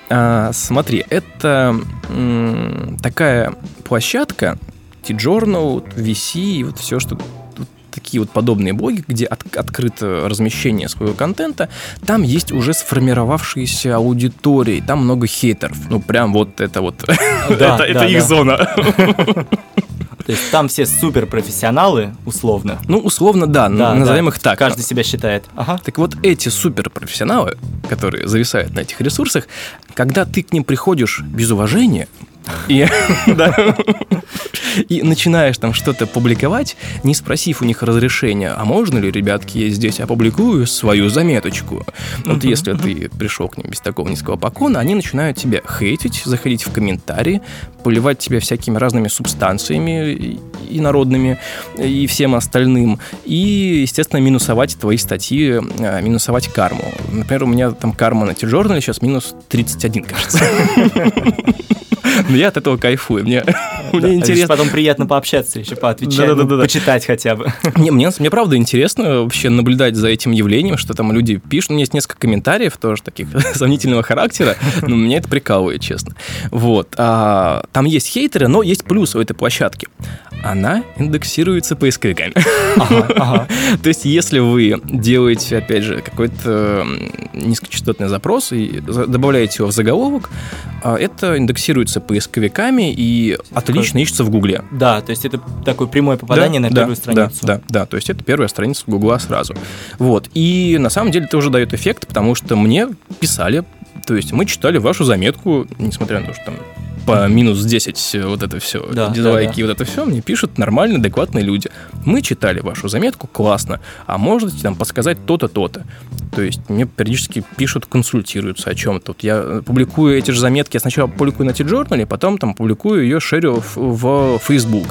А, смотри, это м, такая площадка, T-Journal, VC, и вот все, что такие вот подобные блоги, где от- открыто размещение своего контента, там есть уже сформировавшиеся аудитории, там много хейтеров. Ну, прям вот это вот, Да, это, их зона. То есть там все суперпрофессионалы, условно. Ну, условно, да, Да, назовем да. их так. Каждый себя считает. Ага. Так вот, эти суперпрофессионалы, которые зависают на этих ресурсах, когда ты к ним приходишь без уважения и, да, и начинаешь там что-то публиковать, не спросив у них разрешения, а можно ли, ребятки, я здесь опубликую свою заметочку? Вот если ты пришел к ним без такого низкого поклона, они начинают тебя хейтить, заходить в комментарии, поливать тебя всякими разными субстанциями и- народными, и всем остальным, и, естественно, минусовать твои статьи, э, минусовать карму. Например, у меня там карма на T-Journal сейчас минус 31, кажется. Но я от этого кайфую. Мне, мне а интересно. Потом приятно пообщаться еще, поотвечать, ну, почитать хотя бы. Мне, мне, мне правда интересно вообще наблюдать за этим явлением, что там люди пишут. У меня есть несколько комментариев тоже таких сомнительного характера, но меня это прикалывает, честно. Вот. А, там есть хейтеры, но есть плюс у этой площадки. Она индексируется поисковиками. Ага, ага. То есть, если вы делаете, опять же, какой-то низкочастотный запрос и добавляете его в заголовок, а, это индексируется поисковиками и отлично ищется в Гугле. Да, то есть это такое прямое попадание Да, на да, первую страницу. Да, да, да, то есть это первая страница Гугла сразу. Вот. И на самом деле это уже дает эффект, потому что мне писали, то есть мы читали вашу заметку, несмотря на то, что там по минус 10 вот это все, Да, дизлайки да, и вот это все, мне пишут нормальные, адекватные люди. Мы читали вашу заметку, классно, а можете там подсказать то-то, то-то. То есть мне периодически пишут, консультируются о чем-то. Вот я э, публикую эти же заметки, я сначала публикую на T-Journal, потом там публикую ее, шерю в, в Facebook.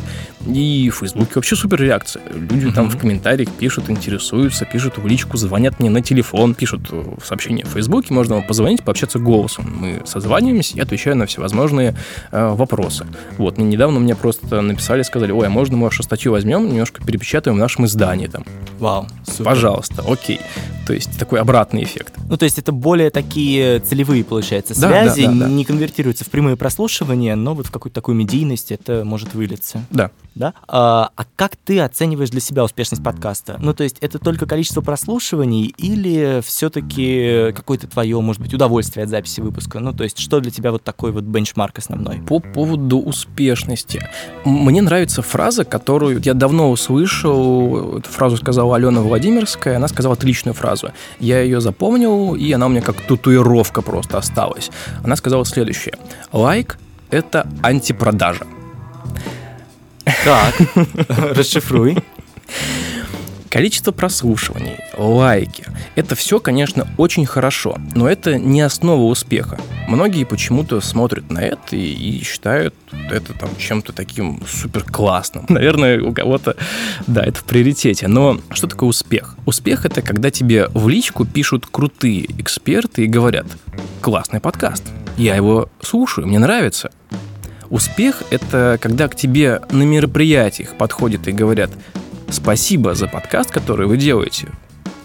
И в Фейсбуке вообще супер реакция. Люди там Мгм. в комментариях пишут, интересуются, пишут в личку, звонят мне на телефон, пишут э, в сообщение в Фейсбуке, можно вам позвонить, пообщаться голосом. Мы созваниваемся, я отвечаю на всевозможные э, вопросы. Вот, ну, недавно мне просто написали, сказали, ой, а можно мы вашу статью возьмем, немножко перепечатаем в нашем издании там. Вау, супер. Пожалуйста, окей. То есть такой обратный эффект. Ну, то есть это более такие целевые, получается, Да, связи, да, да, да. не конвертируются в прямые прослушивания, но вот в какую-то такую медийность это может вылиться. Да. Да? А, а как ты оцениваешь для себя успешность подкаста? Ну, то есть это только количество прослушиваний или все-таки какое-то твое, может быть, удовольствие от записи выпуска? Ну, то есть что для тебя вот такой вот бенчмарк основной? По поводу успешности. Мне нравится фраза, которую я давно услышал. Эту фразу сказала Алена Владимирская. Она сказала отличную фразу. Фразу. Я ее запомнил, и она у меня как татуировка просто осталась. Она сказала следующее. Лайк – это антипродажа. Так, расшифруй. Количество прослушиваний, лайки – это все, конечно, очень хорошо, но это не основа успеха. Многие почему-то смотрят на это и, и считают это там чем-то таким супер классным. Наверное, у кого-то, да, это в приоритете. Но что такое успех? Успех – это когда тебе в личку пишут крутые эксперты и говорят «классный подкаст, я его слушаю, мне нравится». Успех – это когда к тебе на мероприятиях подходят и говорят спасибо за подкаст, который вы делаете.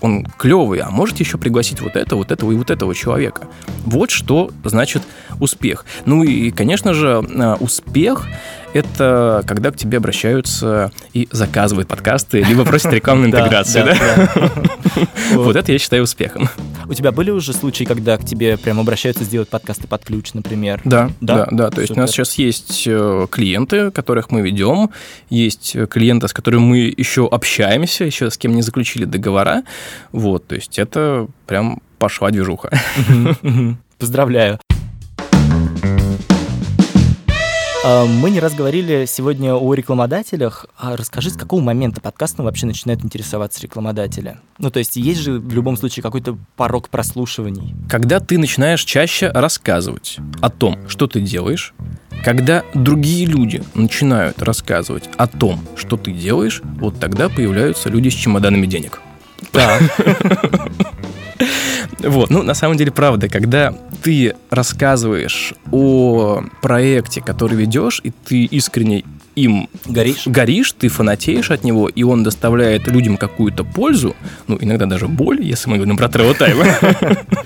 Он клевый, а можете еще пригласить вот это, вот этого и вот этого человека. Вот что значит успех. Ну и, конечно же, а, успех это когда к тебе обращаются и заказывают подкасты, либо просят рекламную интеграцию. Вот это я считаю успехом. У тебя были уже случаи, когда к тебе прям обращаются сделать подкасты под ключ, например? Да, да, да. То есть у нас сейчас есть э, клиенты, которых мы ведем, есть клиенты, с которыми мы еще общаемся, еще с кем не заключили договора. Вот, то есть это прям пошла движуха. Поздравляю. Мы не раз говорили сегодня о рекламодателях. А расскажи, с какого момента подкастом вообще начинают интересоваться рекламодатели? Ну, то есть есть же в любом случае какой-то порог прослушиваний. Когда ты начинаешь чаще рассказывать о том, что ты делаешь, когда другие люди начинают рассказывать о том, что ты делаешь, вот тогда появляются люди с чемоданами денег. Так. Вот, ну, на самом деле, правда, когда ты рассказываешь о проекте, который ведешь, и ты искренне им горишь, горишь, ты фанатеешь от него, и он доставляет людям какую-то пользу, ну, иногда даже боль, если мы говорим про Travel Time,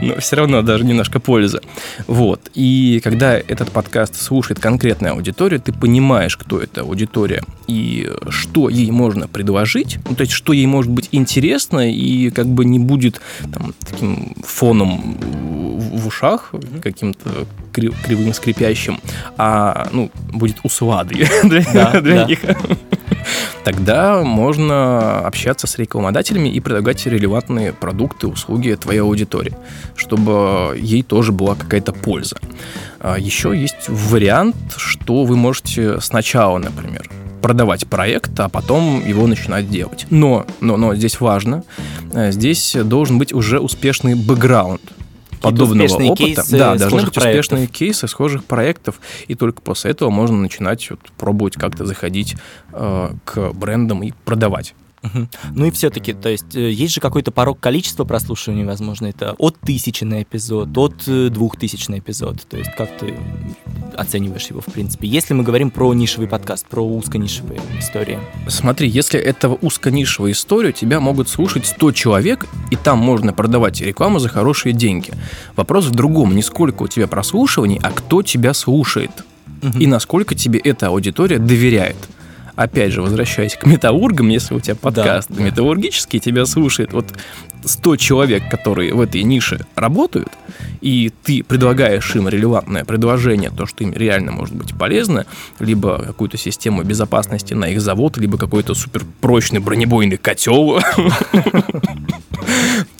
но все равно даже немножко пользы. Вот. И когда этот подкаст слушает конкретная аудитория, ты понимаешь, кто эта аудитория и что ей можно предложить, ну, то есть, что ей может быть интересно и как бы не будет там, таким фоном в ушах каким-то кривым скрипящим, а ну, будет усладой для, да, для да. них. Тогда можно общаться с рекламодателями и предлагать релевантные продукты, услуги твоей аудитории, чтобы ей тоже была какая-то польза. А Еще есть вариант, что вы можете сначала, например, продавать проект, а потом его начинать делать. Но, но, но здесь важно, э, здесь должен быть уже успешный бэкграунд подобного опыта. Кейсы да, должны быть проектов. успешные кейсы схожих проектов, и только после этого можно начинать вот, пробовать как-то заходить э, к брендам и продавать. Угу. Ну и все-таки, то есть э, есть же какой-то порог количества прослушиваний, возможно, это от тысячи на эпизод, от э, двух тысяч на эпизод. То есть как ты оцениваешь его, в принципе? Если мы говорим про нишевый подкаст, про узконишевые истории. Смотри, если это узконишевая история, тебя могут слушать 100 человек, и там можно продавать рекламу за хорошие деньги. Вопрос в другом, не сколько у тебя прослушиваний, а кто тебя слушает. Угу. И насколько тебе эта аудитория доверяет опять же, возвращаясь к металлургам, если у тебя подкаст да, металлургический, да. тебя слушает вот 100 человек, которые в этой нише работают, и ты предлагаешь им релевантное предложение, то, что им реально может быть полезно, либо какую-то систему безопасности на их завод, либо какой-то суперпрочный бронебойный котел,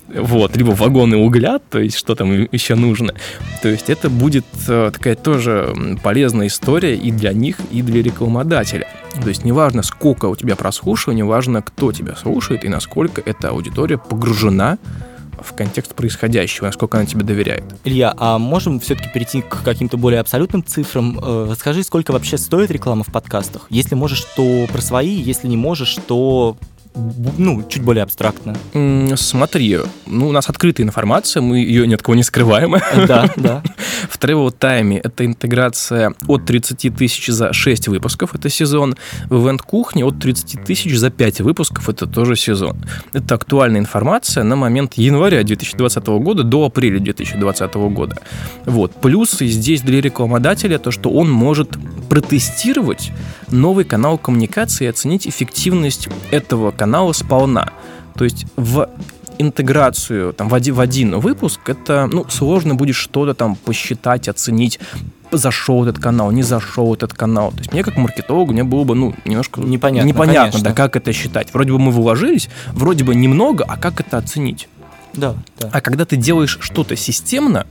вот, либо вагоны угля, то есть что там еще нужно. То есть это будет э, такая тоже полезная история и для них, и для рекламодателя. То есть неважно, сколько у тебя прослушиваний, важно, кто тебя слушает и насколько эта аудитория погружена в контекст происходящего, насколько она тебе доверяет. Илья, а можем все-таки перейти к каким-то более абсолютным цифрам? Э, скажи, сколько вообще стоит реклама в подкастах? Если можешь, то про свои, если не можешь, то ну, чуть более абстрактно. Смотри, ну, у нас открытая информация, мы ее ни от кого не скрываем. Да, да. В Travel Time это интеграция от 30 тысяч за 6 выпусков, это сезон. В Event Кухне от 30 тысяч за 5 выпусков, это тоже сезон. Это актуальная информация на момент января 2020 года до апреля 2020 года. Вот. Плюсы здесь для рекламодателя то, что он может протестировать новый канал коммуникации и оценить эффективность этого канала сполна. То есть в интеграцию там, в, один, в один выпуск, это ну, сложно будет что-то там посчитать, оценить зашел этот канал, не зашел этот канал. То есть мне как маркетологу мне было бы, ну, немножко непонятно, непонятно да, как это считать. Вроде бы мы вложились, вроде бы немного, а как это оценить? Да, да. А когда ты делаешь что-то системно,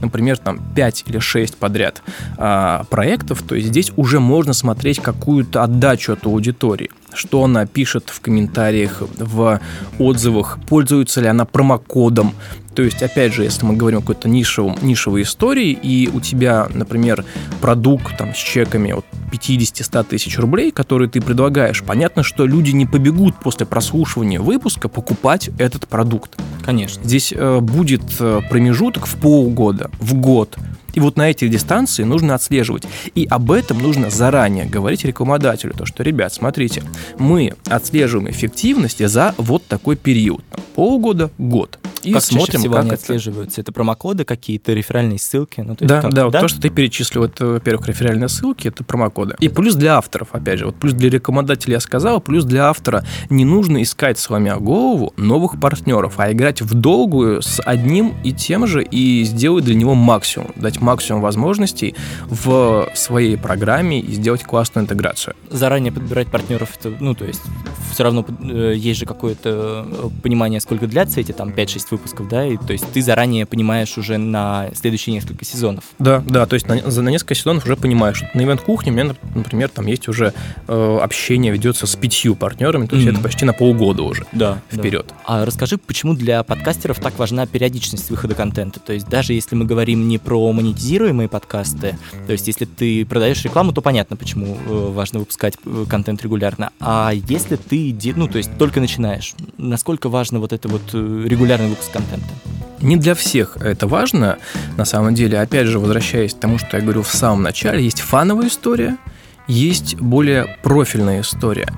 например, там 5 или 6 подряд а, проектов, то есть здесь уже можно смотреть какую-то отдачу от аудитории что она пишет в комментариях, в отзывах, пользуется ли она промокодом. То есть, опять же, если мы говорим о какой-то нишевом, нишевой истории, и у тебя, например, продукт там, с чеками от 50-100 тысяч рублей, которые ты предлагаешь, понятно, что люди не побегут после прослушивания выпуска покупать этот продукт. Конечно. Здесь э, будет э, промежуток в полгода, в год, и вот на эти дистанции нужно отслеживать. И об этом нужно заранее говорить рекламодателю. То, что, ребят, смотрите, мы отслеживаем эффективность за вот такой период. Полгода, год. И как смотрим, всего как они это... отслеживаются? Это промокоды какие-то, реферальные ссылки? Ну, то да, как... да, вот да, то, что ты перечислил, это, во-первых, реферальные ссылки, это промокоды. И плюс для авторов, опять же, вот плюс для рекламодателя я сказал, плюс для автора не нужно искать, сломя голову, новых партнеров, а играть в долгую с одним и тем же и сделать для него максимум, дать максимум возможностей в своей программе и сделать классную интеграцию. Заранее подбирать партнеров, это, ну, то есть все равно э, есть же какое-то э, понимание, сколько длятся эти там 5-6 выпусков, да, и то есть ты заранее понимаешь уже на следующие несколько сезонов. Да, да, то есть на, за на несколько сезонов уже понимаешь. На ивент кухне у меня, например, там есть уже э, общение ведется с пятью партнерами, то есть mm-hmm. это почти на полгода уже да, вперед. Да. А расскажи, почему для подкастеров так важна периодичность выхода контента? То есть даже если мы говорим не про монетизацию, монетизируемые подкасты, то есть если ты продаешь рекламу, то понятно, почему э, важно выпускать э, контент регулярно. А если ты, ну, то есть только начинаешь, насколько важно вот это вот э, регулярный выпуск контента? Не для всех это важно, на самом деле. Опять же, возвращаясь к тому, что я говорю в самом начале, есть фановая история, есть более профильная история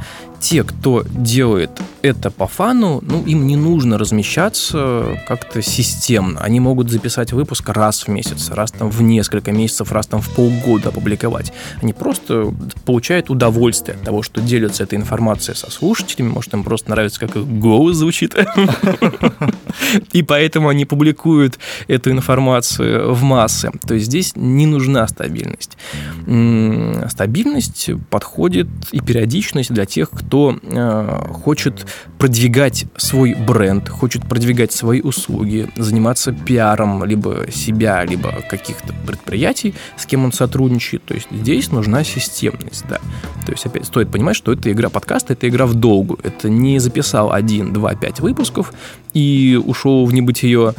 те, кто делает это по фану, ну, им не нужно размещаться как-то системно. Они могут записать выпуск раз в месяц, раз там в несколько месяцев, раз там в полгода опубликовать. Они просто получают удовольствие от того, что делятся этой информацией со слушателями. Может, им просто нравится, как их голос звучит. И поэтому они публикуют эту информацию в массы. То есть здесь не нужна стабильность. Стабильность подходит и периодичность для тех, кто кто э, хочет продвигать свой бренд, хочет продвигать свои услуги, заниматься пиаром либо себя, либо каких-то предприятий, с кем он сотрудничает. То есть здесь нужна системность, да. То есть опять стоит понимать, что это игра подкаста, это игра в долгу. Это не записал один, два, пять выпусков и ушел в небытие.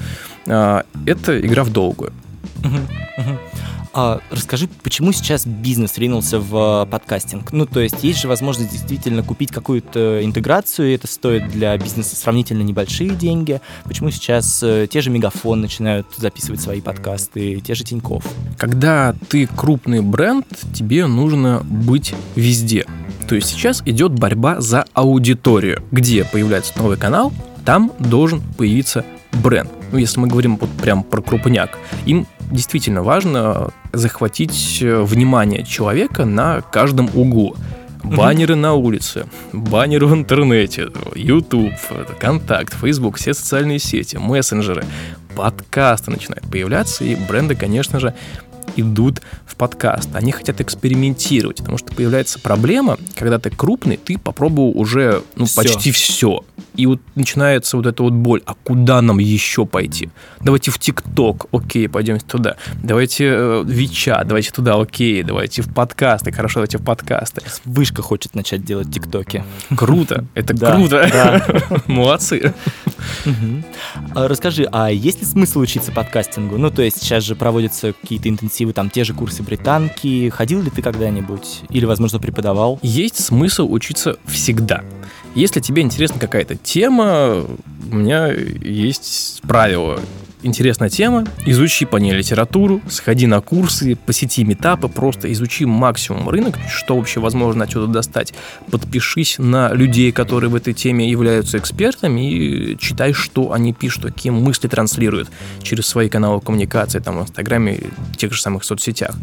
Э, это игра в долгую. Uh-huh, uh-huh. А расскажи, почему сейчас бизнес ринулся в э, подкастинг? Ну, то есть есть же возможность действительно купить какую-то интеграцию, и это стоит для бизнеса сравнительно небольшие деньги. Почему сейчас э, те же Мегафон начинают записывать свои подкасты, те же Тиньков? Когда ты крупный бренд, тебе нужно быть везде. То есть сейчас идет борьба за аудиторию. Где появляется новый канал, там должен появиться бренд. Ну, если мы говорим вот прям про крупняк, им действительно важно захватить э, внимание человека на каждом углу. Баннеры на улице, баннеры в интернете, YouTube, Контакт, Facebook, все социальные сети, мессенджеры, подкасты начинают появляться, и бренды, конечно же, идут в подкаст. Они хотят экспериментировать, потому что появляется проблема, когда ты крупный, ты попробовал уже ну, все. почти все. И вот начинается вот эта вот боль. А куда нам еще пойти? Давайте в ТикТок, окей, пойдем туда. Давайте э, в Вича, давайте туда, окей. Давайте в подкасты, хорошо, давайте в подкасты. Вышка хочет начать делать ТикТоки. Круто, это круто. Молодцы. А расскажи, а есть ли смысл учиться подкастингу? Ну, то есть сейчас же проводятся какие-то интенсивы, там те же курсы британки. Ходил ли ты когда-нибудь? Или, возможно, преподавал? Есть смысл учиться всегда. Если тебе интересна какая-то тема, у меня есть правило интересная тема, изучи по ней литературу, сходи на курсы, посети метапы, просто изучи максимум рынок, что вообще возможно отсюда достать. Подпишись на людей, которые в этой теме являются экспертами и читай, что они пишут, какие мысли транслируют через свои каналы коммуникации, там, в Инстаграме, в тех же самых соцсетях.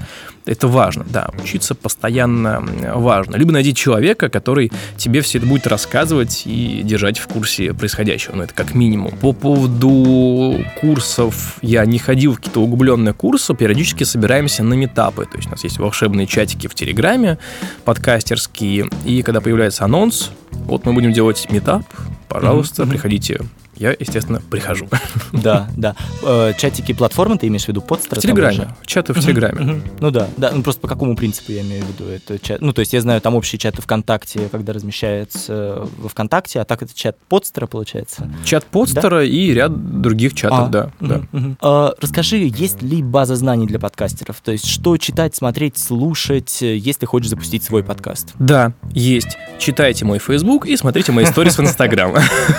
Это важно, да, учиться постоянно важно. Либо найди человека, который тебе все это будет рассказывать и держать в курсе происходящего, ну, это как минимум. По поводу курса курсов я не ходил в какие-то углубленные курсы, периодически собираемся на метапы. То есть у нас есть волшебные чатики в Телеграме, подкастерские, и когда появляется анонс, вот мы будем делать метап, пожалуйста, mm-hmm. приходите я, естественно, прихожу. Да, да. Э, чатики платформы ты имеешь в виду? Подстера? В Телеграме. Чаты в Телеграме. Ну да, да. Ну просто по какому принципу я имею в виду? Это чат... Ну то есть я знаю там общие чаты ВКонтакте, когда размещается во ВКонтакте, а так это чат подстера получается? Чат подстера и ряд других чатов, а, да. А, расскажи, есть ли база знаний для подкастеров? То есть что читать, смотреть, слушать, если хочешь запустить свой подкаст? Да, есть. Читайте мой Facebook и смотрите мои сторис в Instagram.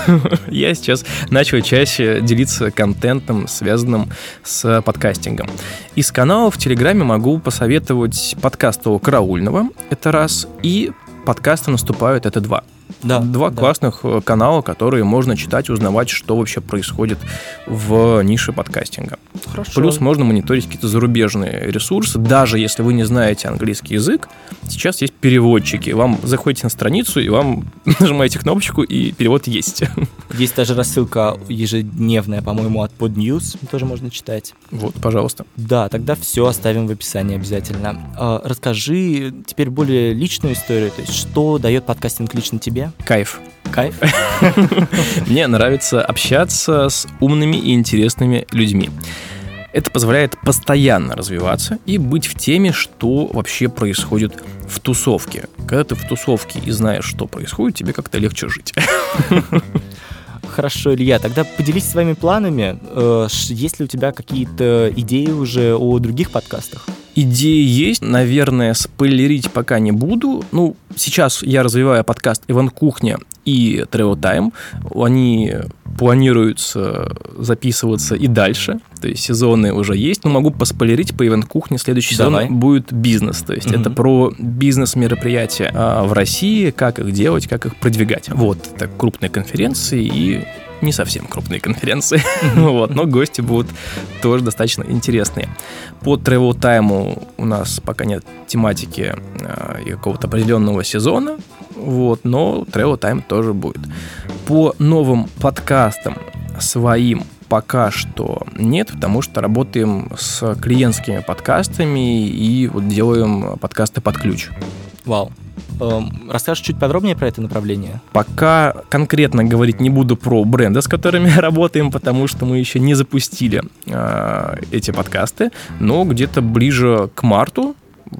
Я сейчас начал чаще делиться контентом, связанным с подкастингом. Из каналов в Телеграме могу посоветовать подкаст у Караульного, это раз, и подкасты «Наступают» — это два. Да, Два да. классных э, канала, которые можно читать, узнавать, что вообще происходит в нише подкастинга. Хорошо. Плюс можно мониторить какие-то зарубежные ресурсы. Даже если вы не знаете английский язык, сейчас есть переводчики. Вам заходите на страницу, и вам нажимаете кнопочку, и перевод есть. Есть даже рассылка ежедневная, по-моему, от PodNews, тоже можно читать. Вот, пожалуйста. Да, тогда все оставим в описании обязательно. А, расскажи теперь более личную историю, то есть что дает подкастинг лично тебе, Кайф. Кайф? Мне нравится общаться с умными и интересными людьми. Это позволяет постоянно развиваться и быть в теме, что вообще происходит в тусовке. Когда ты в тусовке и знаешь, что происходит, тебе как-то легче жить. Хорошо, Илья, тогда поделись своими планами. Э, есть ли у тебя какие-то идеи уже о других подкастах? Идеи есть, наверное, спойлерить пока не буду. Ну, сейчас я развиваю подкаст «Иван Кухня» и Travel Time. Они планируются записываться и дальше. То есть сезоны уже есть. Но могу поспойлерить, по Ивент Кухне следующий Давай. сезон будет бизнес. То есть угу. это про бизнес-мероприятия а, в России, как их делать, как их продвигать. Вот, это крупные конференции и не совсем крупные конференции, вот, но гости будут тоже достаточно интересные. По Travel Time у нас пока нет тематики э, какого-то определенного сезона, вот, но Travel Time тоже будет. По новым подкастам своим пока что нет, потому что работаем с клиентскими подкастами и вот делаем подкасты под ключ. Вау. Эм, расскажешь чуть подробнее про это направление? Пока конкретно говорить не буду про бренды, с которыми работаем, потому что мы еще не запустили э, эти подкасты, но где-то ближе к марту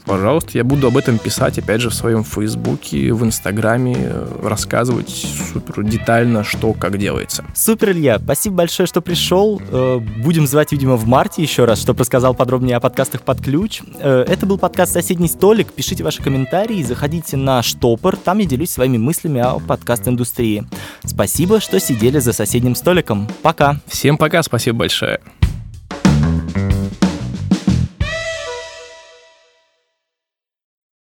пожалуйста, я буду об этом писать, опять же, в своем Фейсбуке, в Инстаграме, рассказывать супер детально, что как делается. Супер, Илья, спасибо большое, что пришел. Э, будем звать, видимо, в марте еще раз, чтобы рассказал подробнее о подкастах под ключ. Э, это был подкаст «Соседний столик». Пишите ваши комментарии, заходите на Штопор, там я делюсь своими мыслями о подкаст-индустрии. Спасибо, что сидели за соседним столиком. Пока. Всем пока, спасибо большое.